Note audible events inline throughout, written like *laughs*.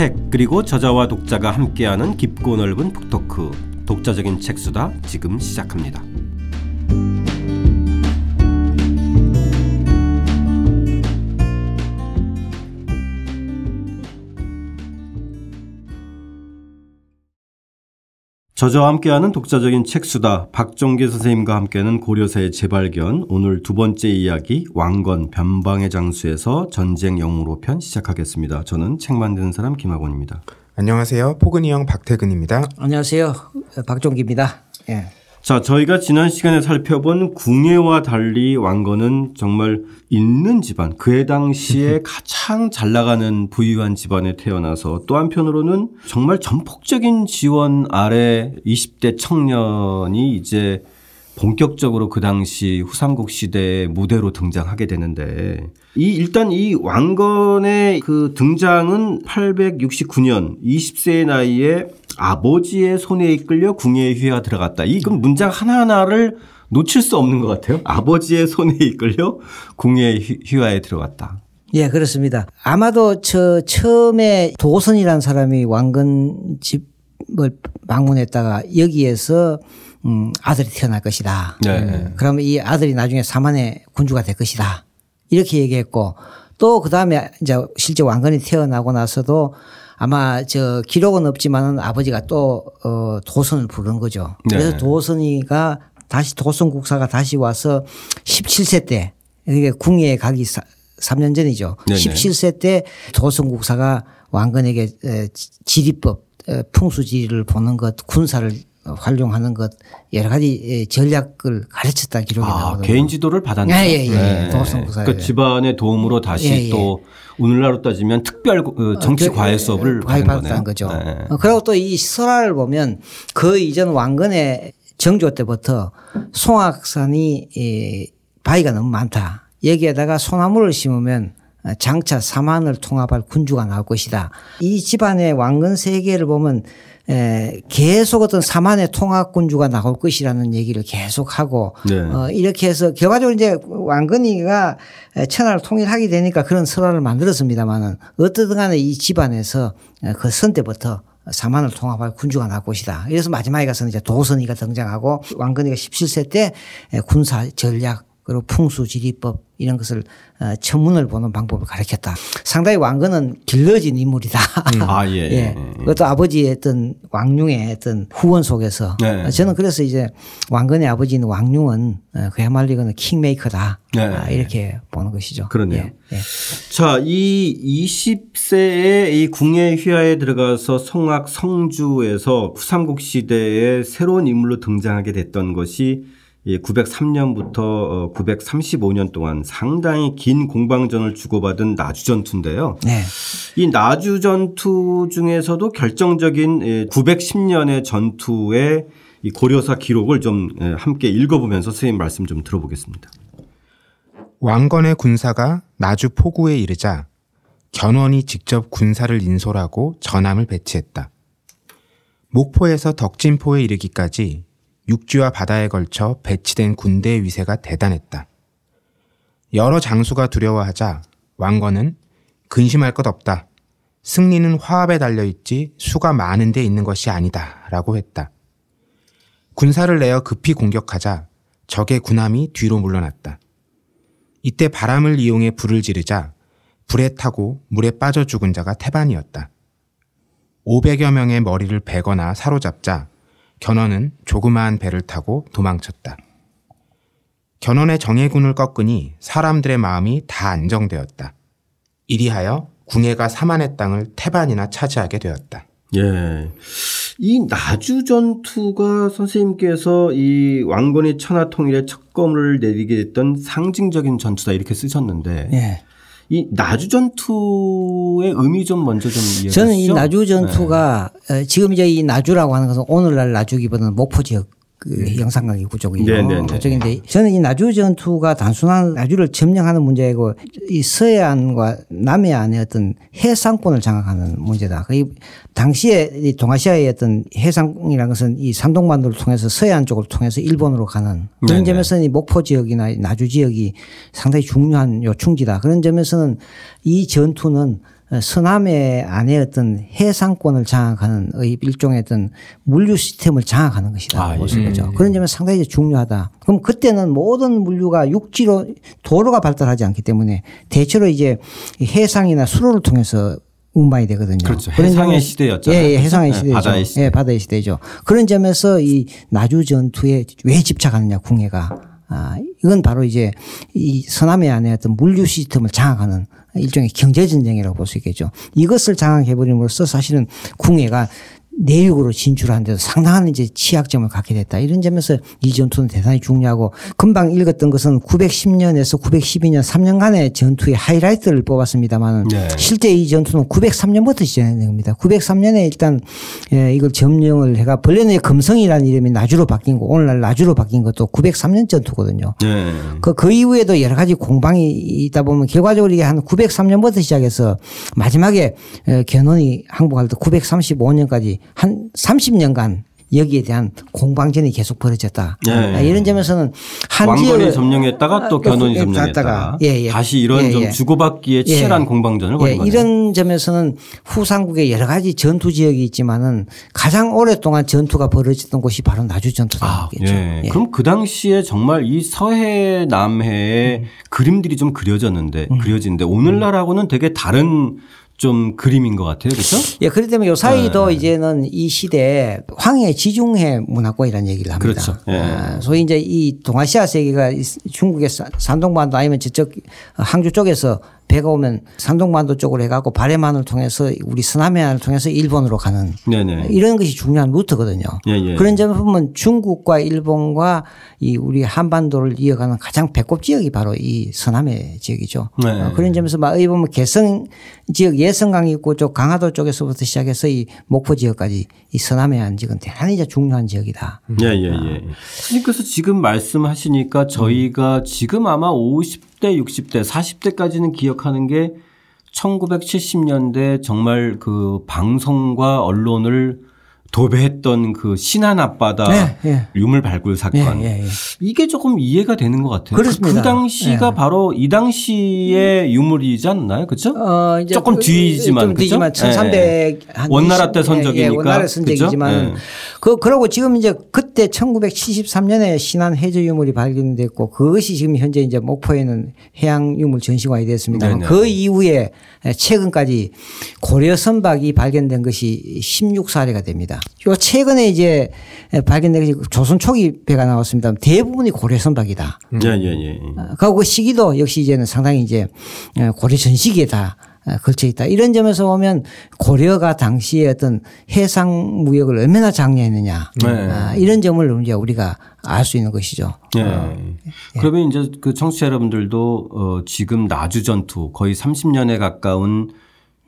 책 그리고 저자와 독자가 함께하는 깊고 넓은 북토크 독자적인 책수다 지금 시작합니다. 저자와 함께하는 독자적인 책수다 박종계 선생님과 함께하는 고려사의 재발견 오늘 두 번째 이야기 왕건 변방의 장수에서 전쟁 영웅으로 편 시작하겠습니다. 저는 책 만드는 사람 김학원입니다. 안녕하세요. 포근이 형 박태근입니다. 안녕하세요. 박종기입니다. 예. 자, 저희가 지난 시간에 살펴본 궁예와 달리 왕건은 정말 있는 집안, 그해 당시에 가장 잘 나가는 부유한 집안에 태어나서 또 한편으로는 정말 전폭적인 지원 아래 20대 청년이 이제 본격적으로 그 당시 후삼국 시대의 무대로 등장하게 되는데 이 일단 이 왕건의 그 등장은 869년 20세의 나이에 아버지의 손에 이끌려 궁예의 휘하가 들어갔다. 이 그럼 문장 하나하나를 놓칠 수 없는 것 같아요. 아버지의 손에 이끌려 궁예의 휘하에 들어갔다. 예, 그렇습니다. 아마도 저 처음에 도선이라는 사람이 왕건 집을 방문했다가 여기에서 음, 아들이 태어날 것이다. 네. 그러면 이 아들이 나중에 사만의 군주가 될 것이다. 이렇게 얘기했고 또 그 다음에 이제 실제 왕건이 태어나고 나서도 아마 저 기록은 없지만은 아버지가 또 어, 도선을 부른 거죠. 그래서 네. 도선이가 다시 도선 국사가 다시 와서 17세 때 이게 궁예에 가기 3년 전이죠. 네네. 17세 때 도선 국사가 왕건에게 지리법 풍수지리를 보는 것 군사를 활용하는 것 여러 가지 예, 전략을 가르쳤다 기록이 아, 나오거든요. 개인 지도를 받았네요. 예, 예, 예. 네. 도성구사. 그 집안의 도움으로 다시 예, 예. 또 오늘날로 따지면 특별 그 정치 어, 과외 수업을 받은 거네요. 거죠. 네. 어, 그리고 또 이 설화를 보면 그 이전 왕건의 정조 때부터 송악산이 바위가 너무 많다. 여기에다가 소나무를 심으면 장차 사만을 통합할 군주가 나올 것이다. 이 집안의 왕건 세계를 보면 계속 어떤 사만의 통합군주가 나올 것이라는 얘기를 계속 하고 네. 어, 이렇게 해서 결과적으로 이제 왕건이가 천하를 통일하게 되니까 그런 설화를 만들었습니다만은 어떻든 간에 이 집안에서 그 선 때부터 사만을 통합할 군주가 나올 것이다. 그래서 마지막에 가서는 이제 도선이가 등장하고 왕건이가 17세 때 군사 전략 그리고 풍수지리법 이런 것을 어, 천문을 보는 방법을 가르쳤다. 상당히 왕건은 길러진 인물이다. 음. 아, 예. *laughs* 예. 예. 그것도 아버지의 어떤 왕룡의 어떤 후원 속에서 네. 저는 그래서 이제 왕건의 아버지인 왕룡은 어, 그야말로 이거는 킹메이커다. 네. 아, 이렇게 보는 것이죠. 그러네요. 예. 예. 자, 이 20세의 이 궁예 휘하에 들어가서 성악 성주에서 후삼국 시대의 새로운 인물로 등장하게 됐던 것이 903년부터 935년 어, 동안 상당히 긴 공방전을 주고받은 나주 전투인데요. 네. 이 나주 전투 중에서도 결정적인 910년의 예, 전투의 이 고려사 기록을 좀 예, 함께 읽어보면서 선생님 말씀 좀 들어보겠습니다. 왕건의 군사가 나주 포구에 이르자 견원이 직접 군사를 인솔하고 전함을 배치했다. 목포에서 덕진포에 이르기까지 육지와 바다에 걸쳐 배치된 군대의 위세가 대단했다. 여러 장수가 두려워하자 왕건은 근심할 것 없다. 승리는 화합에 달려있지 수가 많은 데 있는 것이 아니다. 라고 했다. 군사를 내어 급히 공격하자 적의 군함이 뒤로 물러났다. 이때 바람을 이용해 불을 지르자 불에 타고 물에 빠져 죽은 자가 태반이었다. 500여 명의 머리를 베거나 사로잡자 견훤은 조그마한 배를 타고 도망쳤다. 견훤의 정예군을 꺾으니 사람들의 마음이 다 안정되었다. 이리하여 궁예가 사만의 땅을 태반이나 차지하게 되었다. 예. 이 나주 전투가 선생님께서 이 왕건의 천하 통일의 첫 검을 내리게 됐던 상징적인 전투다 이렇게 쓰셨는데 예. 이 나주 전투의 의미 좀 먼저 좀 이해해 저는 이 나주 전투가 네. 지금 이제 이 나주라고 하는 것은 오늘날 나주기보다는 목포 지역 그 네. 영산강이 구쪽이요. 네네네. 그쪽인데 저는 이 나주 전투가 단순한 나주를 점령하는 문제이고 이 서해안과 남해안의 어떤 해상권을 장악하는 문제다. 그 당시에 이 동아시아의 어떤 해상이라는 것은 이 산동반도를 통해서 서해안 쪽을 통해서 일본으로 가는 그런 네네. 점에서는 이 목포 지역이나 나주 지역이 상당히 중요한 요충지다. 그런 점에서는 이 전투는 서남해 안에 어떤 해상권을 장악하는 의 일종의 어떤 물류 시스템을 장악하는 것이다. 아, 예. 있죠. 그런 점에서 상당히 중요하다. 그럼 그때는 모든 물류가 육지로 도로가 발달하지 않기 때문에 대체로 이제 해상이나 수로를 통해서 운반이 되거든요. 그렇죠. 해상의 시대였잖아요. 예, 예, 해상의 그렇죠? 시대죠. 예, 바다의 시대. 예, 바다의 시대죠. 그런 점에서 이 나주 전투에 왜 집착하느냐 궁예가 아, 이건 바로 이제 이 서남해 안에 어떤 물류 시스템을 장악하는 일종의 경제 전쟁이라고 볼 수 있겠죠. 이것을 장악해 버림으로써 사실은 궁예가 내륙으로 진출하는데도 상당한 이제 취약점을 갖게 됐다. 이런 점에서 이 전투는 대단히 중요하고 금방 읽었던 것은 910년에서 912년 3년간의 전투의 하이라이트를 뽑았습니다만 네. 실제 이 전투는 903년부터 진행된 겁니다. 903년에 일단 예, 이걸 점령을 해가 본래는 금성이라는 이름이 나주로 바뀐 거 오늘날 나주로 바뀐 것도 903년 전투거든요. 네. 그, 그 이후에도 여러 가지 공방이 있다 보면 결과적으로 이게 한 903년부터 시작해서 마지막에 어, 견훤이 항복할 때 935년까지 한 30년간 여기에 대한 공방전이 계속 벌어졌다. 네. 아, 이런 점에서는 한 지역을 점령했다가 또 아, 견훤이 예, 점령했다가. 예, 예. 다시 이런 예, 좀 예. 주고받기에 치열한 공방전을 예, 벌인 거네요. 이런 점에서는 후삼국에 여러 가지 전투 지역이 있지만은 가장 오랫동안 전투가 벌어졌던 곳이 바로 나주 전투다. 예. 그럼 그 당시에 정말 이 서해 남해의 음. 그림들이 좀 그려졌는데 그려지는데 오늘날하고는 되게 다른 좀 그림인 것 같아요, 그렇죠? 예, 그렇기 때문에 요 사이도 네. 이제는 이 시대에 황해 지중해 문화권이라는 얘기를 합니다. 그렇죠. 예. 아, 소위 이제 이 동아시아 세계가 이 중국의 사- 산동반도 아니면 저쪽 항주 쪽에서 배가 오면 산동반도 쪽으로 해갖고 바레만을 통해서 우리 서남해안을 통해서 일본으로 가는 네네. 이런 것이 중요한 루트거든요. 예, 예. 그런 점을 보면 중국과 일본과 이 우리 한반도를 이어가는 가장 배꼽 지역이 바로 이 서남해 지역이죠. 네. 어, 그런 점에서 막 보면 개성 지역 예성강이 있고 쪽 강화도 쪽에서부터 시작해서 이 목포 지역까지 이 서남해안 지역은 대단히 중요한 지역이다. 예, 예, 예. 선생님께서 지금 말씀하시니까 저희가 지금 아마 50 대, 60대, 40대까지는 기억하는 게 1970년대 정말 그 방송과 언론을 도배했던 그 신안 앞바다 네, 예. 유물 발굴 사건. 예, 예, 예. 이게 조금 이해가 되는 것 같아요. 그- 그렇습니다. 그 당시가 바로 이 당시의 유물이지 않나요? 그렇죠? 어, 조금 그- 그죠? 1300한 원나라 때20 선적이니까. 예, 예, 원나라? 선적이지만 예. 그 그러고 지금 이제 그때 1973년에 신안 해저 유물이 발견됐고 그것이 지금 현재 이제 목포에는 해양 유물 전시관이 됐습니다. 그 이후에 최근까지 고려 선박이 발견된 것이 16사례가 됩니다. 요 최근에 이제 발견된 것이 조선 초기 배가 나왔습니다. 대부분이 고려 선박이다. 예, 예, 예. 어, 그리고 그 시기도 역시 이제는 상당히 이제 어, 고려 전시기에 다 어, 걸쳐 있다. 이런 점에서 보면 고려가 당시에 어떤 해상 무역을 얼마나 장려했느냐. 네. 아, 이런 점을 이제 우리가 알 수 있는 것이죠. 예. 그러면 이제 그 청취자 여러분들도 어 지금 나주 전투 거의 30년에 가까운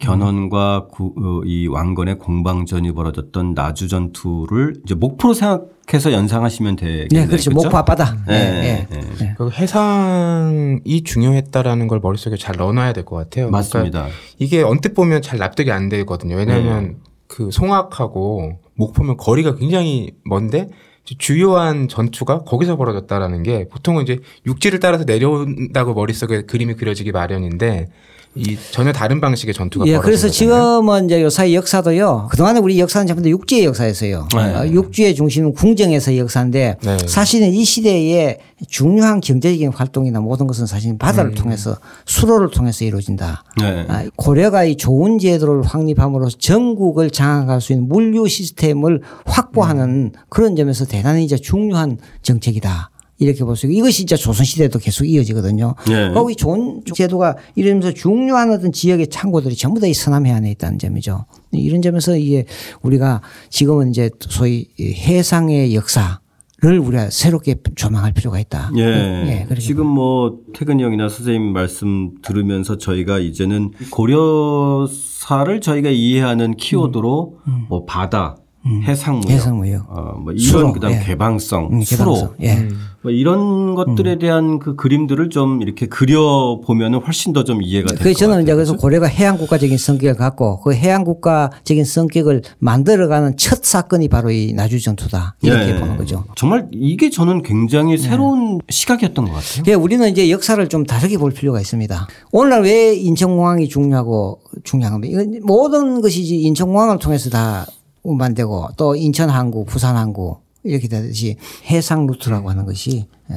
견훤과 구, 어, 이 왕건의 공방전이 벌어졌던 나주 전투를 이제 목포로 생각해서 연상하시면 되겠네요. 네, 그렇죠. 목포 앞바다. 예, 네, 예, 네. 예. 그 해상이 중요했다라는 걸 머릿속에 잘 넣어놔야 될 것 같아요. 맞습니다. 그러니까 이게 언뜻 보면 잘 납득이 안 되거든요. 왜냐하면 그 송악하고 목포면 거리가 굉장히 먼데 주요한 전투가 거기서 벌어졌다라는 게 보통은 이제 육지를 따라서 내려온다고 머릿속에 그림이 그려지기 마련인데 이 전혀 다른 방식의 전투가 예, 그래서. 지금은 이제 요사이 역사도요. 그동안에 우리 역사는 전부 다 육지의 역사였어요. 네. 어, 육지의 중심은 궁정에서의 역사인데 네. 사실은 이 시대에 중요한 경제적인 활동이나 모든 것은 사실 바다를 통해서 수로를 통해서 이루어진다. 네. 아, 고려가 이 좋은 제도를 확립함으로써 전국을 장악할 수 있는 물류 시스템을 확보하는 그런 점에서 대단히 이제 중요한 정책이다. 이렇게 볼 수 있고 이것이 진짜 조선시대도 계속 이어지거든요. 네. 이 좋은 제도가 이러면서 중요한 어떤 지역의 창고들이 전부 다 이 서남 해 안에 있다는 점이죠. 이런 점에서 이게 우리가 지금은 이제 소위 이 해상의 역사 를 우리가 새롭게 조망할 필요가 있다. 예. 그렇게 지금 뭐 태근이 형이나 선생님 말씀 들으면서 저희가 이제는 고려사를 저희가 이해하는 키워드로 음. 뭐 바다, 해상무역, 해상무역. 어, 뭐 이런 수로, 그다음 예. 개방성, 음, 수로 개방성. 예. 뭐 이런 것들에 대한 그 그림들을 좀 이렇게 그려 보면은 훨씬 더 좀 이해가 될것 그래서 저는 같아요. 이제 그래서 고려가 해양 국가적인 성격을 갖고 그 해양 국가적인 성격을 만들어가는 첫 사건이 바로 이 나주 전투다 이렇게 예. 보는 거죠. 정말 이게 저는 굉장히 새로운 시각이었던 것 같아요. 그러니까 우리는 이제 역사를 좀 다르게 볼 필요가 있습니다. 오늘날 왜 인천공항이 중요하고 중요한 겁니다. 이건 모든 것이 인천공항을 통해서 다 운반되고 또 인천 항구, 부산 항구 이렇게 되듯이 해상 루트라고 하는 것이 예.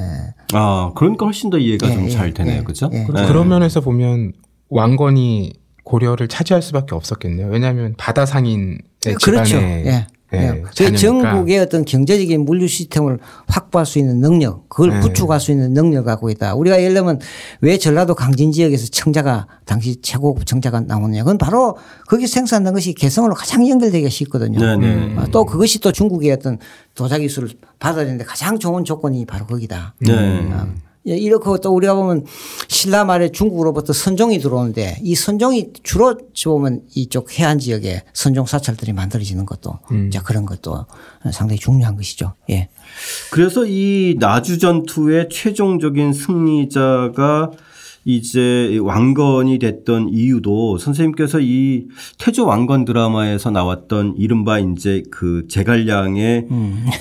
아, 그러니까 훨씬 더 이해가 예, 좀 예, 잘 되네요. 예, 그죠? 예. 네. 그런 면에서 보면 왕건이 고려를 차지할 수밖에 없었겠네요. 왜냐하면 바다 상인의 그렇죠. 집안에 예. 그 자녀니까. 전국의 어떤 경제적인 물류 시스템을 확보할 수 있는 능력, 그걸 네. 구축할 수 있는 능력을 갖고 있다. 우리가 예를 들면 왜 전라도 강진 지역에서 청자가 당시 최고급 청자가 나오느냐. 그건 바로 거기 생산된 것이 개성으로 가장 연결되기가 쉽거든요. 네네. 어, 또 그것이 또 중국의 어떤 도자 기술을 받아야 되는데 가장 좋은 조건이 바로 거기다. 네. 어. 예, 이렇게 또 우리가 보면 신라 말에 중국으로부터 선종이 들어오는데 이 선종이 주로 보면 이쪽 해안 지역에 선종 사찰들이 만들어지는 것도 이제 그런 것도 상당히 중요한 것이죠. 예. 그래서 이 나주 전투의 최종적인 승리자가 이제 이 왕건이 됐던 이유도 선생님께서 이 태조 왕건 드라마에서 나왔던 이른바 이제 그 제갈량의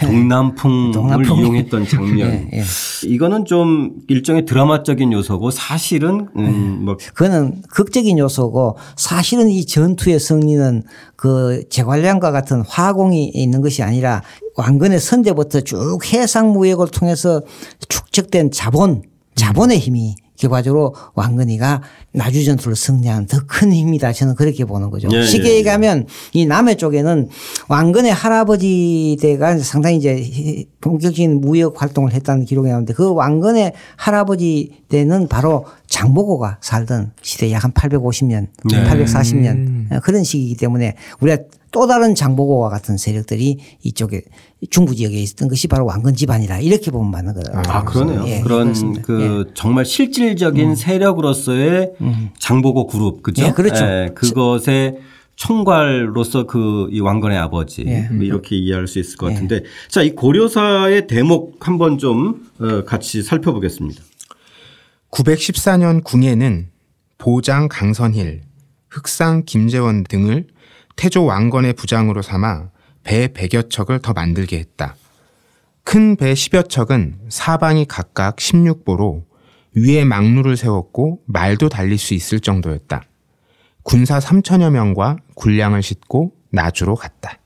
동남풍을 *laughs* 동남풍. 이용했던 장면. *laughs* 예, 예. 이거는 좀 일종의 드라마적인 요소고 사실은 음 뭐 그거는 극적인 요소고 사실은 이 전투의 승리는 그 제관량과 같은 화공이 있는 것이 아니라 왕건의 선대부터 쭉 해상 무역을 통해서 축적된 자본, 자본의 힘이 결과적으로 왕건이가 나주 전투를 승리한 더 큰 힘이다. 저는 그렇게 보는 거죠. 예, 쉽게 예, 얘기하면 이 남해 쪽에는 왕건의 할아버지 대가 상당히 이제 본격적인 무역 활동을 했다는 기록이 나오는데 그 왕건의 할아버지 때는 바로 장보고가 살던 시대 약 한 850년, 네. 840년 그런 시기이기 때문에 우리가 또 다른 장보고와 같은 세력들이 이쪽에 중부 지역에 있었던 것이 바로 왕건 집안이다 이렇게 보면 맞는 거예요. 아, 그러네요. 예, 그런 그렇습니다. 예. 그 정말 실질적인 세력으로서의 장보고 그룹 그죠? 예, 그렇죠. 그것의 총괄로서 그 이 왕건의 아버지 예. 뭐 이렇게 이해할 수 있을 것 같은데 자 이 고려사의 대목 한번 좀 어, 같이 살펴보겠습니다. 914년 궁예는 보장 강선힐, 흑상 김재원 등을 태조 왕건의 부장으로 삼아 배 100여 척을 더 만들게 했다. 큰 배 10여 척은 사방이 각각 16보로 위에 망루를 세웠고 말도 달릴 수 있을 정도였다. 군사 3천여 명과 군량을 싣고 나주로 갔다.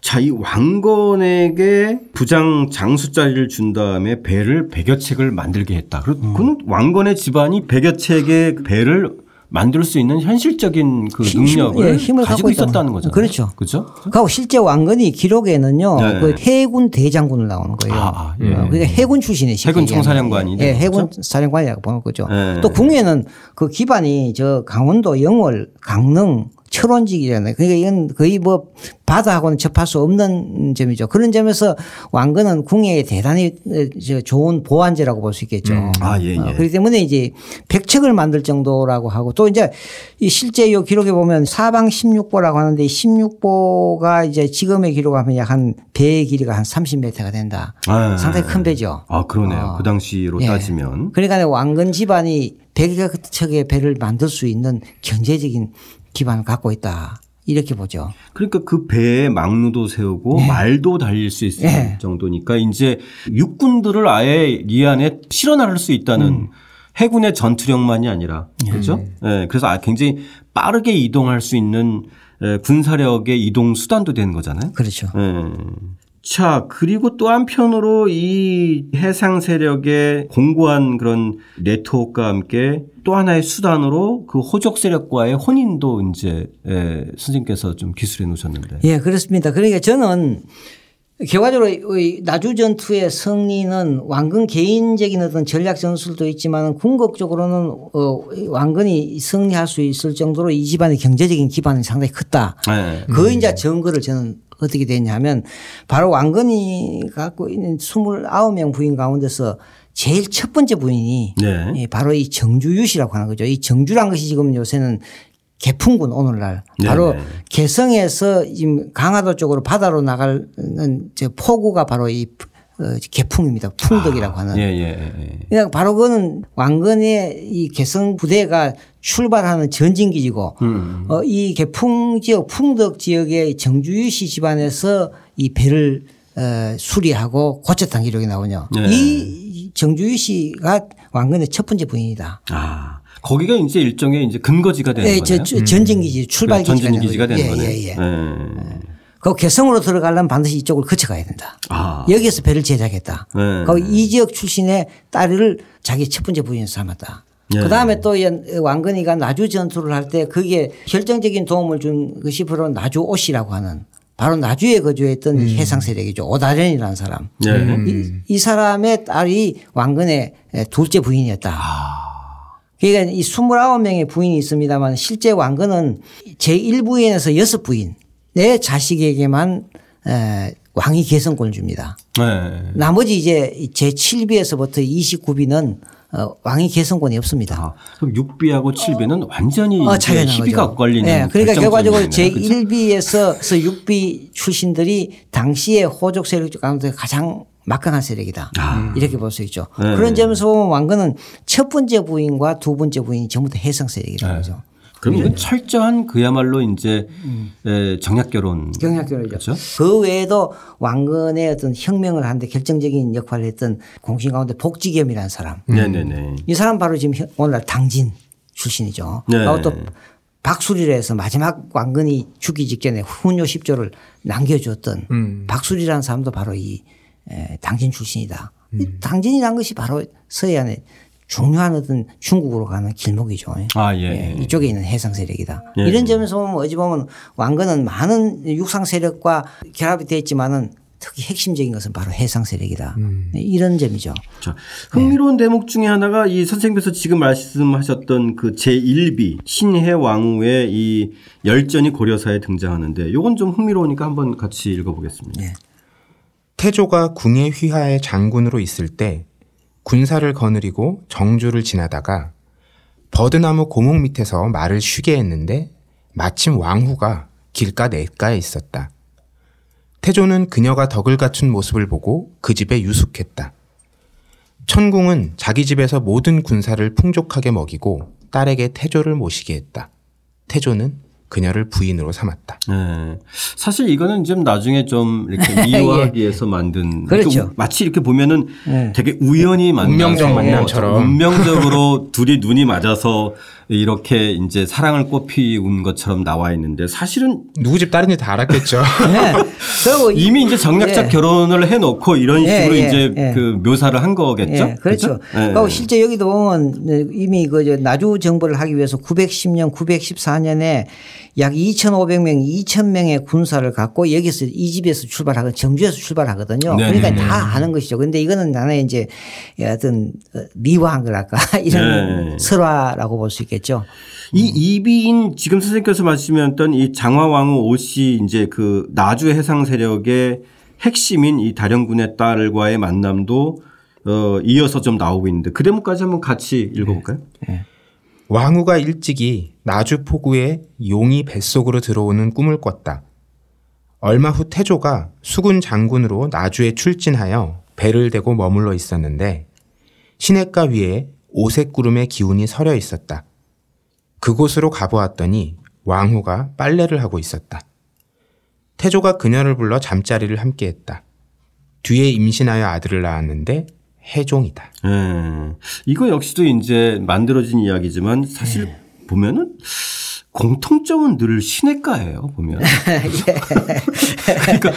자, 이 왕건에게 부장 장수 자리를 준 다음에 배를 100여 책을 만들게 했다. 그- 그건 왕건의 집안이 100여 책의 배를 만들 수 있는 현실적인 그 힘- 능력을 예, 힘을 가지고 갖고 있다는 있었다는 거잖아요. 그렇죠. 그죠? 그리고 실제 왕건이 기록에는요, 네. 그 해군 대장군을 나오는 거예요. 아, 아, 예. 어, 그러니까 해군 출신의 해군 총사령관이 예, 해군 사령관이라고 보는 거죠. 네. 또 궁예는 그 기반이 저 강원도 영월, 강릉, 철원직이잖아요. 그러니까 이건 거의 뭐 바다하고는 접할 수 없는 점이죠. 그런 점에서 왕건은 궁예에 대단히 어, 저 좋은 보완제라고 볼 수 있겠죠. 아, 예, 예. 어, 그렇기 때문에 이제 백척을 만들 정도라고 하고 또 이제 이 실제 요 기록에 보면 사방 16보라고 하는데 이 16보가 이제 지금의 기록하면 약 한 배의 길이가 한 30m가 된다. 아, 상당히 큰 배죠. 아, 그러네요. 어. 그 당시로 예. 따지면. 그러니까 왕건 집안이 100여 척의 배를 만들 수 있는 경제적인 기반을 갖고 있다. 이렇게 보죠. 그러니까 그 배에 막루도 세우고 말도 달릴 수 있을 예. 정도니까 이제 육군들을 아예 이 안에 실어 나를 수 있다는 음. 해군의 전투력만이 아니라 그렇죠? 예. 그래서 아, 굉장히 빠르게 이동할 수 있는 예, 군사력의 이동 수단도 되는 거잖아요. 그렇죠. 예. 자, 그리고 또 한편으로 이 해상 세력의 공고한 그런 네트워크와 함께 또 하나의 수단으로 그 호적 세력과의 혼인도 이제 예, 선생님께서 좀 기술해 놓으셨는데. 예, 그렇습니다. 그러니까 저는 결과적으로 이 나주 전투의 승리는 왕건 개인적인 어떤 전략 전술도 있지만 궁극적으로는 어 왕건이 승리할 수 있을 정도로 이 집안의 경제적인 기반이 상당히 컸다. 예. 그 이제 증거를 저는 어떻게 됐냐면 바로 왕건이 갖고 있는 29명 부인 가운데서 제일 첫 번째 부인이 네. 예, 바로 이 정주유 씨라고 하는 거죠. 이 정주란 것이 지금 요새는 개풍군 오늘날 바로 네네. 개성에서 지금 강화도 쪽으로 바다로 나가는 저 포구가 바로 이 어, 개풍입니다. 풍덕이라고 하는. 아, 예, 예, 예. 그냥 바로 그거는 왕건의 이 개성 부대가 출발하는 전진기지고 음. 음. 어, 이 개풍 지역 풍덕 지역의 정주유 씨 집안에서 이 배를 어, 수리하고 고쳤다는 기록이 나오냐. 네. 이 정주유 씨가 왕건의 첫 번째 부인이다. 아. 거기가 이제 일종의 이제 근거지가 되는 네, 거네요. 저, 전진기지 출발기지가 네, 전진기지가 되는 예, 거네. 예, 예. 네. 그 개성으로 들어가려면 반드시 이쪽을 거쳐가야 된다. 아. 여기에서 배를 제작했다. 네. 그이 지역 출신의 딸을 자기 첫 번째 부인으로 삼았다. 네. 그 다음에 또 왕건이가 나주 전투를 할 때 그게 결정적인 도움을 준 것이 바로 나주 옷이라고 하는 바로 나주에 거주했던 음. 해상 세력이죠. 오다련이라는 사람. 네. 이, 이, 사람의 딸이 왕건의 둘째 부인이었다. 아. 그러니까 이 29명의 부인이 있습니다만 실제 왕건은 제1부인에서 6부인 내 자식에게만 왕위 계승권을 줍니다. 네. 나머지 이제 제 7비에서부터 29비는 어, 왕위 계승권이 없습니다. 아, 그럼 6비하고 7비는 완전히 어, 시비가 걸리는 네. 그러니까 결과적으로 제 1비에서 6비 출신들이 당시에 호족 세력 가운데 가장 막강한 세력이다. 아. 이렇게 볼 수 있죠. 네. 그런 점에서 보면 왕건은 첫 번째 부인과 두 번째 부인이 전부 다 해상 세력이라는 네. 거죠. 그럼 이건 철저한 그야말로 이제 음. 정략 결혼. 정략 결혼이죠. 그렇죠? 그 외에도 왕건의 어떤 혁명을 하는데 결정적인 역할을 했던 공신 가운데 복지겸이라는 사람. 음. 네네네. 이 사람 바로 지금 오늘날 당진 출신이죠. 네. 그리고 또 박수리를 해서 마지막 왕건이 죽기 직전에 훈요 10조를 남겨주었던 음. 박수리라는 사람도 바로 이 당진 출신이다. 음. 당진이라는 것이 바로 서해안에 중요한 어떤 중국으로 가는 길목이죠. 아, 예. 예. 이쪽에 있는 해상 세력이다. 예. 이런 점에서 보면 어찌 보면 왕건은 많은 육상 세력과 결합이 되어 있지만은 특히 핵심적인 것은 바로 해상 세력이다. 음. 네, 이런 점이죠. 자, 흥미로운 네. 대목 중에 하나가 이 선생님께서 지금 말씀하셨던 그 제1비 신해 왕후의 이 열전이 고려사에 등장하는데 이건 좀 흥미로우니까 한번 같이 읽어보겠습니다. 네. 태조가 궁의 휘하의 장군으로 있을 때 군사를 거느리고 정주를 지나다가 버드나무 고목 밑에서 말을 쉬게 했는데 마침 왕후가 길가 냇가에 있었다. 태조는 그녀가 덕을 갖춘 모습을 보고 그 집에 유숙했다. 천궁은 자기 집에서 모든 군사를 풍족하게 먹이고 딸에게 태조를 모시게 했다. 태조는 그녀를 부인으로 삼았다. 네. 사실 이거는 좀 나중에 좀 이렇게 미화하기 *laughs* 예. 위해서 만든 그렇죠. 마치 이렇게 보면은 네. 되게 우연히 만난 운명적 만남처럼 운명적으로 *laughs* 둘이 눈이 맞아서 이렇게 이제 사랑을 꽃피운 것처럼 나와 있는데 사실은 누구 집 딸인지 다 알았겠죠. *laughs* 네. 이미 이제 정략적 네. 결혼을 해놓고 이런 네, 식으로 네. 이제 네. 그 묘사를 한 거겠죠. 그렇죠. 그렇죠? 실제 여기도 보면 이미 그 나주 정벌을 하기 위해서 910년, 914년에 약 2,500명, 2,000명의 군사를 갖고 여기서 이 집에서 출발하고 정주에서 출발하거든요. 네 그러니까 다 아는 것이죠. 그런데 이거는 나는 이제 어떤 미화한 거랄까 *laughs* 이런 네. 설화라고 볼 수 있겠죠. 이 이비인 지금 선생님께서 말씀하셨던 이 장화왕후 옷이 이제 그 나주 해상 세력의 핵심인 이 다령군의 딸과의 만남도 어 이어서 좀 나오고 있는데 그 대목까지 한번 같이 읽어볼까요? 네. 네. 왕후가 일찍이 나주 포구에 용이 뱃속으로 들어오는 꿈을 꿨다. 얼마 후 태조가 수군 장군으로 나주에 출진하여 배를 대고 머물러 있었는데 시냇가 위에 오색 구름의 기운이 서려 있었다. 그곳으로 가보았더니 왕후가 빨래를 하고 있었다. 태조가 그녀를 불러 잠자리를 함께 했다. 뒤에 임신하여 아들을 낳았는데 해종이다. 네. 이거 역시도 이제 만들어진 이야기지만 사실 네. 보면은 공통점은 늘 시내가예요 보면. *laughs* 그러니까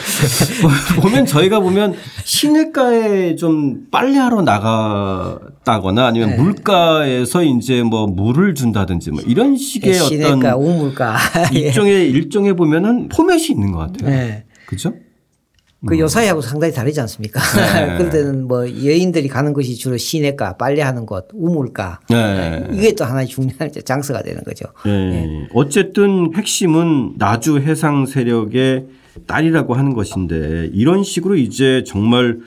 보면 저희가 보면 시내가에 좀 빨래하러 나갔다거나 아니면 네. 물가에서 이제 뭐 물을 준다든지 뭐 이런 식의 네, 시내가, 어떤 우물가 *laughs* 일종의 일종에 보면은 포맷이 있는 것 같아요. 네. 그렇죠? 그 음. 요사이하고 상당히 다르지 않습니까? 네. *laughs* 그럴 때는 뭐 여인들이 가는 것이 주로 시내가, 빨래하는 곳, 우물가. 네. 이게 또 하나의 중요한 장소가 되는 거죠. 네. 네. 어쨌든 핵심은 나주 해상 세력의 딸이라고 하는 것인데 이런 식으로 이제 정말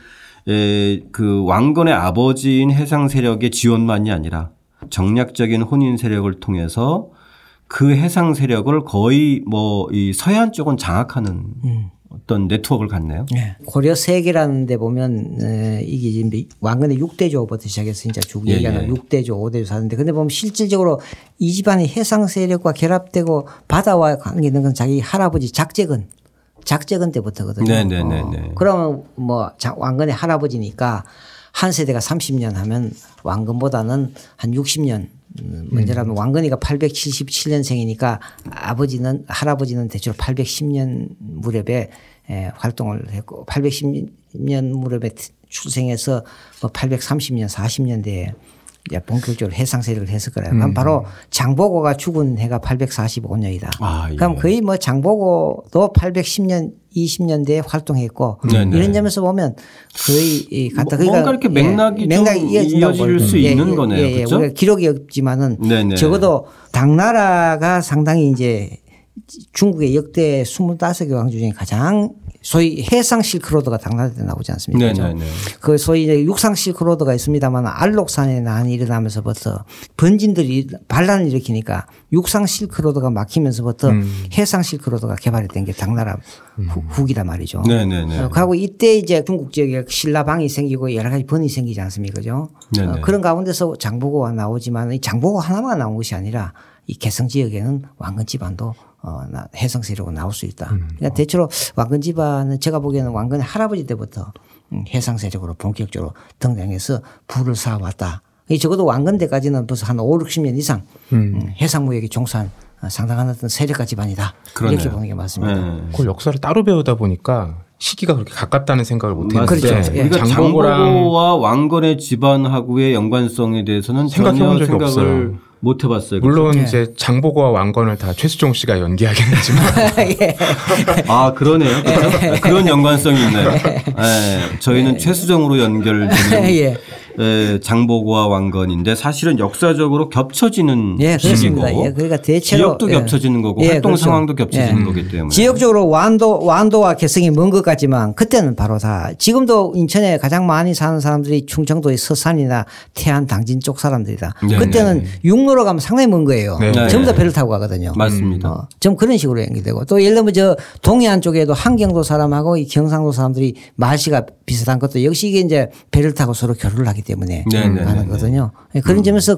에, 그 왕건의 아버지인 해상 세력의 지원만이 아니라 정략적인 혼인 세력을 통해서 그 해상 세력을 거의 뭐 이 서해안 쪽은 장악하는 어떤 네트워크를 갖네요. 네. 고려 세계라는 데 보면 에, 이게 왕건의 6대조부터 시작해서 이제 쭉 예, 얘기하는 예. 6대조, 5대조 사는데 근데 보면 실질적으로 이 집안이 해상 세력과 결합되고 바다와 관계 있는 건 자기 할아버지 작재근 작재근 때부터거든요. 네, 네, 네, 네. 그러면 뭐 자- 왕건의 할아버지니까 한 세대가 30년 하면 왕건보다는 한 60년 음, 먼저라면 왕건이가 877년생이니까 아버지는 할아버지는 대체로 810년 무렵에 에, 활동을 했고 810년 무렵에 출생해서 뭐 830년 40년대에 이제 본격적으로 해상 세력을 했을 거라요. 그럼 바로 장보고가 죽은 해가 845년이다. 아, 예. 그럼 거의 뭐 장보고도 810년 20년대에 활동했고 네네. 이런 점에서 보면 거의 이 같다. 뭐- 뭔가 이렇게 맥락이 좀 이어진다고 이어질. 수 있는 거네요. 예, 예. 그렇죠? 우리가 기록이 없지만은 네네. 적어도 당나라가 상당히 이제 중국의 역대 25개 왕조 중에 가장 소위 해상 실크로드가 당나라 때 나오지 않습니까? 그죠? 네네네. 그 소위 이제 육상 실크로드가 있습니다만 알록산에 난이 일어나면서부터 번진들이 반란을 일으키니까 육상 실크로드가 막히면서부터 해상 실크로드가 개발이 된 게 당나라 후- 후기란 말이죠. 네 네네. 어, 그리고 이때 이제 중국 지역에 신라방이 생기고 여러 가지 번이 생기지 않습니까? 그죠? 네네. 어, 그런 가운데서 장보고가 나오지만 이 장보고 하나만 나온 것이 아니라 이 개성 지역에는 왕건 집안도 어, 나- 해성 세력으로 나올 수 있다. 그러니까 대체로 왕건 집안은 제가 보기에는 왕건의 할아버지 때부터 음, 해상 세력으로 본격적으로 등장해서 부를 쌓아왔다. 이 적어도 왕건 때까지는 벌써 한 5, 60년 이상 음, 해상 무역에 종사한 어, 상당한 어떤 세력가 집안이다. 그러네요. 이렇게 보는 게 맞습니다. 네. 그걸 역사를 따로 배우다 보니까 시기가 그렇게 가깝다는 생각을 못 했는데 그렇죠. 예. 우리가 장보고랑 장보고와 왕건의 집안하고의 연관성에 대해서는 생각해 전혀 본 적이 생각을 없어요. 못 해봤어요. 물론 예. 이제 장보고와 왕건을 다 최수종 씨가 연기하긴 했지만 *laughs* 예. 아 그러네요. 그런 연관성이 있네요. 예, 저희는 최수정으로 연결되는 예. 예, 장보고와 왕건인데 사실은 역사적으로 겹쳐지는 예, 시기고 그렇습니다. 예, 그러니까 대체로 지역도 예. 겹쳐지는 거고 예, 활동 그렇죠. 상황도 겹쳐지는 예. 거기 때문에 지역적으로 완도 완도와 개성이 먼 것 같지만 그때는 바로 다 지금도 인천에 가장 많이 사는 사람들이 충청도의 서산이나 태안 당진 쪽 사람들이다. 네, 그때는 네. 육로로 가면 상당히 먼 거예요. 네. 전부 다 네. 배를 타고 가거든요. 맞습니다. 어, 좀 그런 식으로 연결되고 또 예를 들면 저 동해안 쪽에도 한경도 사람하고 이 경상도 사람들이 말씨가 비슷한 것도 역시 이게 이제 배를 타고 서로 교류를 하기 때문에 네, 네, 가는 네, 네. 거거든요. 그런 점에서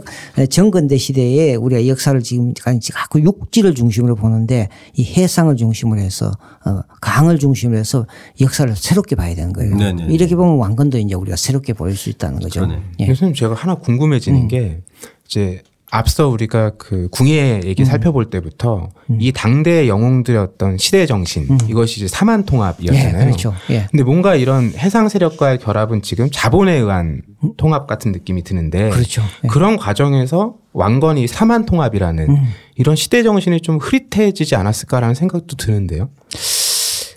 정근대 시대에 우리가 역사를 지금까지 자꾸 육지를 중심으로 보는데 이 해상을 중심으로 해서 어, 강을 중심으로 해서 역사를 새롭게 봐야 되는 거예요. 네, 네, 네. 이렇게 보면 왕건도 이제 우리가 새롭게 보일 수 있다는 거죠. 그러네. 예. 교수님 제가 하나 음. 궁금해지는 게 이제 앞서 우리가 그 궁예 얘기 살펴볼 때부터 이 당대의 영웅들의 어떤 시대 정신 이것이 이제 사만 예, 통합이었잖아요. 그렇죠. 예. 근데 뭔가 이런 해상 세력과의 결합은 지금 자본에 의한 통합 같은 느낌이 드는데 그렇죠. 예. 그런 과정에서 왕건이 사만 통합이라는 이런 시대 정신이 좀 흐릿해지지 않았을까라는 생각도 드는데요.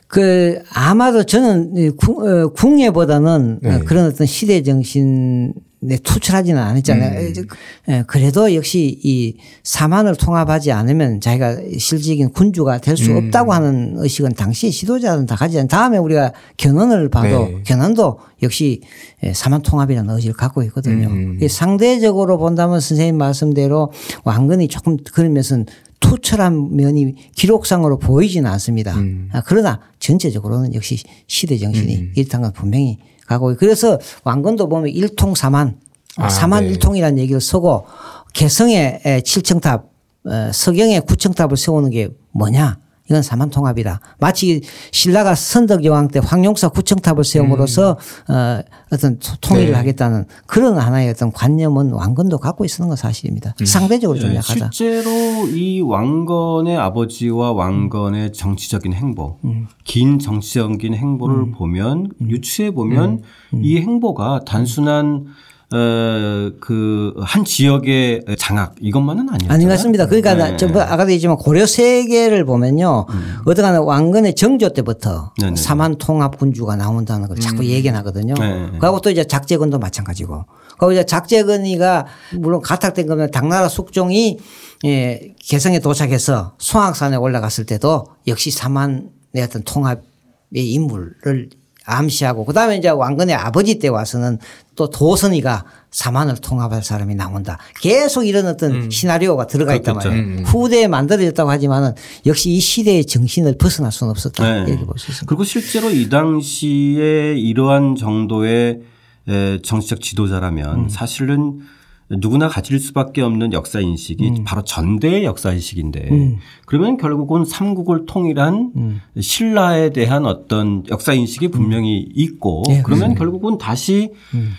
그 아마도 저는 궁- 어, 궁예보다는 네. 어, 그런 어떤 시대 정신 에 투철하지는 않았잖아요. 예, 그래도 역시 이 사만을 통합하지 않으면 자기가 실질적인 군주가 될 수 없다고 하는 의식은 당시 지도자는 다 가지지 않. 다음에 우리가 견훤을 봐도 네. 견훤도 역시 예, 사만 통합이라는 의지를 갖고 있거든요. 음. 이 상대적으로 본다면 선생님 말씀대로 왕건이 조금 그런 면은 투철한 면이 기록상으로 보이지는 않습니다. 음. 아, 그러나 전체적으로는 역시 시대 정신이 일탄건 분명히 가고 그래서 왕건도 보면 일통사만 아, 사만 네. 일통이라는 얘기를 쓰고 개성의 에, 칠청탑 어, 서경의 구청탑을 세우는 게 뭐냐 이건 사만통합이다. 마치 신라가 선덕여왕 때 황룡사 구청탑을 세움으로써 어, 어떤 토- 통일을 네. 하겠다는 그런 하나의 어떤 관념은 왕건도 갖고 있었는 건 사실입니다. 상대적으로 좀 네, 약하다. 실제로 이 왕건의 아버지와 왕건의 정치적인 행보, 음. 긴 정치적인 행보를 보면 유추해 보면 음. 이 행보가 단순한 어, 그한 지역의 장악 이것만은 아니었죠. 아닌 것 같습니다. 그러니까 나- 저뭐 아까도 얘기했지만 고려 세계를 보면요. 어떠한 왕건의 정조 때부터 음. 네네. 사만 통합 군주가 나온다는 걸 자꾸 얘기하거든요. 네. 그리고 또 이제 작재근도 마찬가지고. 그리고 이제 작재근이가 물론 가탁된 거면 당나라 숙종이 예, 개성에 도착해서 송악산에 올라갔을 때도 역시 사만의 어떤 통합의 인물을 암시하고 그다음에 이제 왕건의 아버지 때 와서는 또 도선이가 사만을 통합할 사람이 나온다. 계속 이런 어떤 음. 시나리오가 들어가 있단. 말이에요. 후대에 만들어졌다고 하지만은 역시 이 시대의 정신을 벗어날 수는 없었다. 네. 이렇게 볼수 있습니다. 그리고 실제로 이 당시에 이러한 정도의 에, 정치적 지도자라면 사실은 누구나 가질 수밖에 없는 역사 인식이 바로 전대의 역사 인식인데 그러면 결국은 삼국을 통일한 신라에 대한 어떤 역사 인식이 분명히 있고 예, 그러면 결국은 다시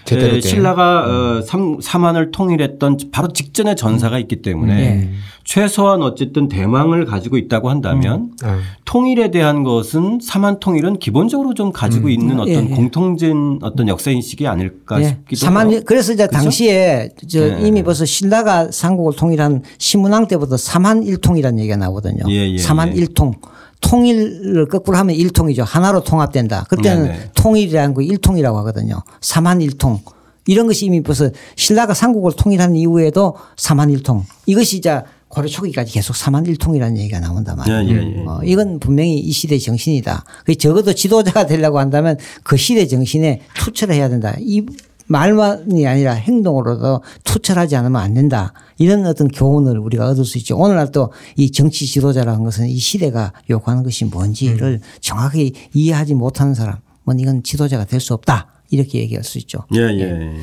제대로 에, 된. 신라가 어, 삼, 삼한을 통일했던 바로 직전의 전사가 있기 때문에 예. 최소한 어쨌든 대망을 가지고 있다고 한다면 아. 통일에 대한 것은 삼한 통일은 기본적으로 좀 가지고 있는 어떤 예, 예. 공통된 어떤 역사 인식이 아닐까 예. 싶기도 사만 해요. 그래서 이제 그죠? 당시에 저 예. 이미 벌써 신라가 삼국을 통일한 신문왕 때부터 삼한 일통이라는 얘기가 나오거든요. 예, 예, 삼한 예. 일통. 통일을 거꾸로 하면 일통이죠. 하나로 통합된다. 그때는 네, 네. 통일이라는 거 일통이라고 하거든요. 삼한 일통. 이런 것이 이미 벌써 신라가 삼국을 통일한 이후에도 삼한 일통. 이것이 이제 고려 초기까지 계속 삼한 일통이라는 얘기가 나온단 말이에요. 예, 예, 예. 어, 이건 분명히 이 시대의 정신이다. 그 적어도 지도자가 되려고 한다면 그 시대 정신에 투철을 해야 된다. 이 말만이 아니라 행동으로도 투철하지 않으면 안 된다. 이런 어떤 교훈을 우리가 얻을 수 있죠. 오늘날 또 이 정치 지도자라는 것은 이 시대가 요구하는 것이 뭔지를 정확히 이해하지 못하는 사람은 이건 지도자가 될 수 없다. 이렇게 얘기할 수 있죠. 예, 예.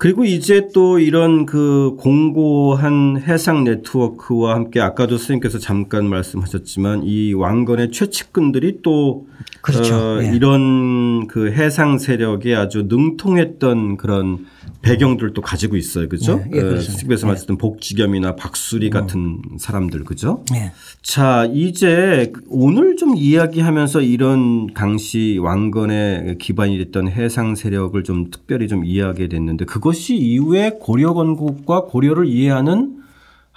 그리고 이제 또 이런 그 공고한 해상 네트워크와 함께 아까도 선생님께서 잠깐 말씀하셨지만 이 왕건의 최측근들이 또 그렇죠. 어, 예. 이런 그 해상 세력에 아주 능통했던 그런 배경들도 가지고 있어요. 그죠? 예, 예, 그렇습니다. 스집에서 말씀드린 복지겸이나 박수리 같은 사람들 그죠? 예. 자, 이제 오늘 좀 이야기하면서 이런 당시 왕건의 기반이 됐던 해상 세력을 좀 특별히 좀 이해하게 됐는데 그것이 이후에 고려 건국과 고려를 이해하는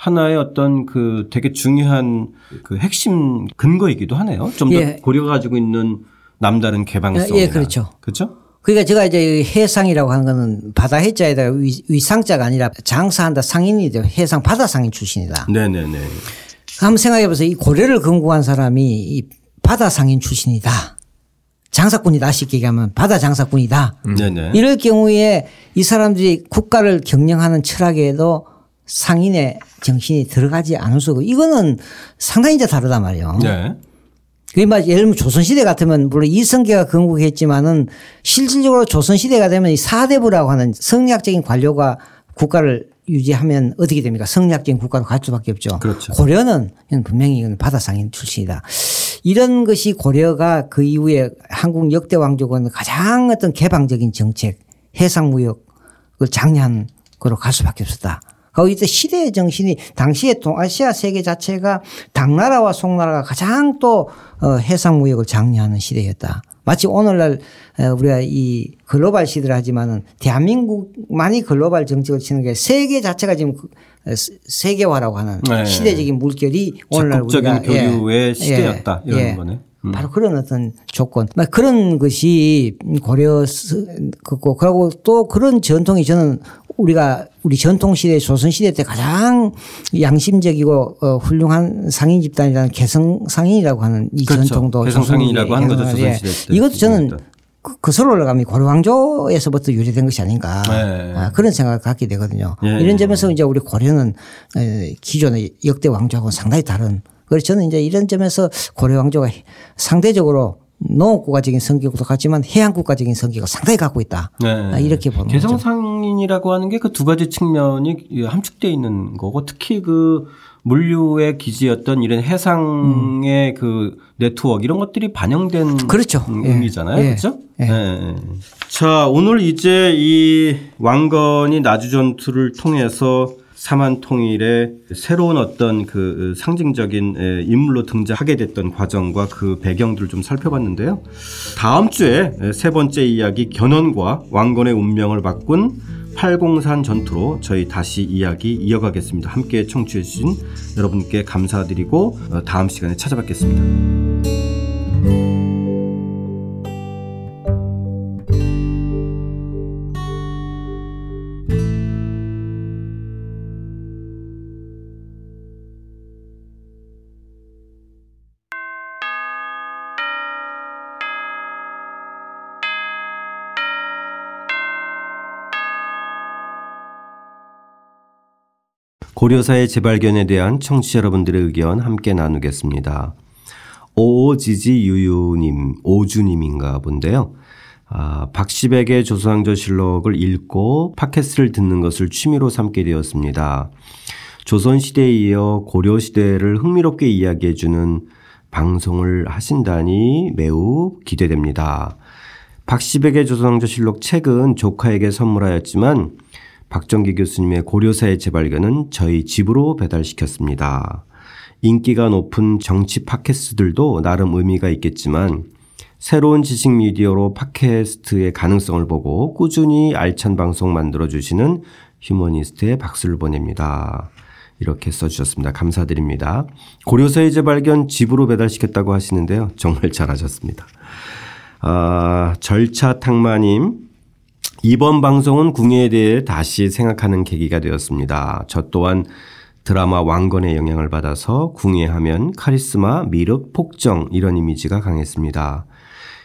하나의 어떤 그 되게 중요한 그 핵심 근거이기도 하네요. 좀더 예. 고려가 가지고 있는 남다른 개방성. 예, 그렇죠. 그렇죠? 그러니까 제가 이제 이 해상이라고 하는 거는 바다 해자에다가 위, 위상자가 아니라 장사한다 상인이죠. 해상 바다 상인 출신이다. 네네네. 한번 생각해 보세요. 이 고려를 건국한 사람이 이 바다 상인 출신이다. 장사꾼이다. 쉽게 얘기하면 바다 장사꾼이다. 네네. 이럴 경우에 이 사람들이 국가를 경영하는 철학에도 상인의 정신이 들어가지 않을 수 없고 이거는 상당히 이제 다르단 말이에요. 네. 막 예를 들면 조선시대 같으면 물론 이성계가 건국했지만은 실질적으로 조선시대가 되면 이 사대부라고 하는 성리학적인 관료가 국가를 유지하면 어떻게 됩니까? 성리학적인 국가로 갈 수밖에 없죠. 그렇죠. 고려는 분명히 이건 바다상인 출신이다. 이런 것이 고려가 그 이후에 한국 역대 왕족은 가장 어떤 개방적인 정책, 해상무역을 장려한 거로 갈 수밖에 없었다. 이때 시대의 정신이 당시에 동아시아 세계 자체가 당나라와 송나라가 가장 또 어, 해상 무역을 장려하는 시대였다. 마치 오늘날 어, 우리가 이 글로벌 시대를 하지만은 대한민국만이 글로벌 정책을 치는 게 세계 자체가 지금 그, 어, 세- 세계화라고 하는 네. 시대적인 물결이 오늘날 우리가 예, 교류의 시대였다. 이런 거네. 음. 바로 그런 어떤 조건. 막 그런 것이 고려 스- 그고 그리고 또 그런 전통이 저는 우리가 우리 전통 시대 조선 시대 때 가장 양심적이고 어, 훌륭한 상인 집단이라는 개성 상인이라고 하는 이 그렇죠. 전통도 개성 상인이라고 하는 거죠, 조선- 예. 시대 때. 이것도 저는. 그, 그 서로 올라가면 고려 왕조에서부터 유래된 것이 아닌가 네. 아, 그런 생각을 갖게 되거든요. 예. 이런 점에서 이제 우리 고려는 에, 기존의 역대 왕조하고는 상당히 다른. 그래서 저는 이제 이런 점에서 고려 왕조가 상대적으로 농업국가적인 성격도 같지만 해양국가적인 성격을 상당히 갖고 있다. 네. 아, 이렇게 보는. 개성상인이라고 하는 게 그 두 가지 측면이 함축되어 있는 거고 특히 그 물류의 기지였던 이런 해상의 그 네트워크 이런 것들이 반영된 음. 그렇죠. 음, 예. 의미잖아요. 예. 그렇죠? 예. 예. 자, 오늘 이제 이 왕건이 나주 전투를 통해서 삼한 통일의 새로운 어떤 그 상징적인 에, 인물로 등장하게 됐던 과정과 그 배경들을 좀 살펴봤는데요. 다음 주에 세 번째 이야기 견훤과 왕건의 운명을 바꾼 팔공산 전투로 저희 다시 이야기 이어가겠습니다. 함께 청취해 주신 여러분께 감사드리고 어, 다음 시간에 찾아뵙겠습니다. 고려사의 재발견에 대한 청취자 여러분들의 의견 함께 나누겠습니다. 오지지유유님, 오주님인가 본데요. 아, 박시백의 조선왕조실록을 읽고 팟캐스트를 듣는 것을 취미로 삼게 되었습니다. 조선시대에 이어 고려시대를 흥미롭게 이야기해주는 방송을 하신다니 매우 기대됩니다. 박시백의 조선왕조실록 책은 조카에게 선물하였지만 박정기 교수님의 고려사의 재발견은 저희 집으로 배달시켰습니다. 인기가 높은 정치 팟캐스트들도 나름 의미가 있겠지만 새로운 지식 미디어로 팟캐스트의 가능성을 보고 꾸준히 알찬 방송 만들어주시는 휴머니스트의 박수를 보냅니다. 이렇게 써주셨습니다. 감사드립니다. 고려사의 재발견 집으로 배달시켰다고 하시는데요. 정말 잘하셨습니다. 아, 절차 탕마님. 이번 방송은 궁예에 대해 다시 생각하는 계기가 되었습니다. 저 또한 드라마 왕건의 영향을 받아서 궁예하면 카리스마, 미륵, 폭정 이런 이미지가 강했습니다.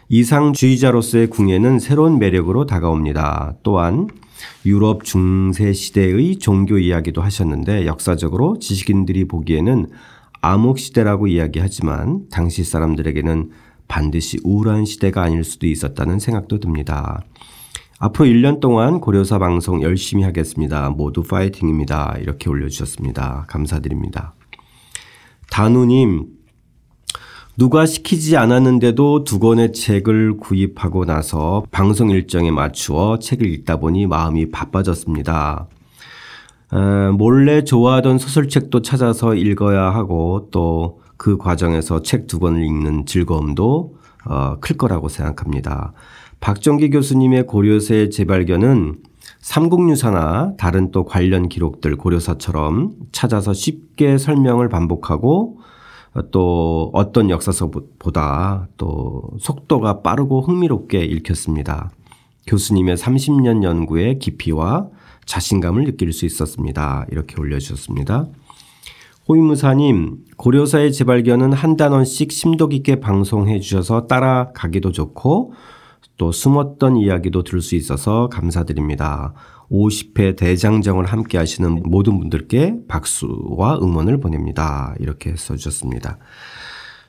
이상주의자로서의 궁예는 새로운 매력으로 다가옵니다. 또한 유럽 중세 시대의 종교 이야기도 하셨는데 역사적으로 지식인들이 보기에는 암흑 시대라고 이야기하지만 당시 사람들에게는 반드시 우울한 시대가 아닐 수도 있었다는 생각도 듭니다. 앞으로 1년 동안 고려사 방송 열심히 하겠습니다. 모두 파이팅입니다. 이렇게 올려주셨습니다. 감사드립니다. 단우님, 누가 시키지 않았는데도 두 권의 책을 구입하고 나서 방송 일정에 맞추어 책을 읽다 보니 마음이 바빠졌습니다. 에, 몰래 좋아하던 소설책도 찾아서 읽어야 하고 또 그 과정에서 책 두 권을 읽는 즐거움도 어, 클 거라고 생각합니다. 박정기 교수님의 고려세 재발견은 삼국유사나 다른 또 관련 기록들 고려사처럼 찾아서 쉽게 설명을 반복하고 또 어떤 역사서보다 또 속도가 빠르고 흥미롭게 읽혔습니다. 교수님의 30년 연구의 깊이와 자신감을 느낄 수 있었습니다. 이렇게 올려주셨습니다. 호위무사님, 고려사의 재발견은 한 단원씩 심도 깊게 방송해 주셔서 따라가기도 좋고 또 숨었던 이야기도 들을 수 있어서 감사드립니다. 50회 대장정을 함께 하시는 모든 분들께 박수와 응원을 보냅니다. 이렇게 써주셨습니다.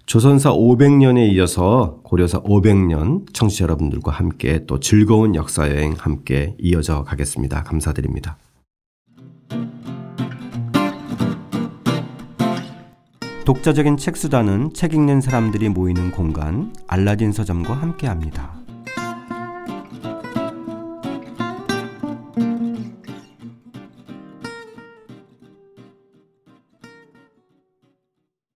조선사 500년에 이어서 고려사 500년 청취자 여러분들과 함께 또 즐거운 역사여행 함께 이어져 가겠습니다. 감사드립니다. 독자적인 책수단은 책 읽는 사람들이 모이는 공간 알라딘 서점과 함께합니다.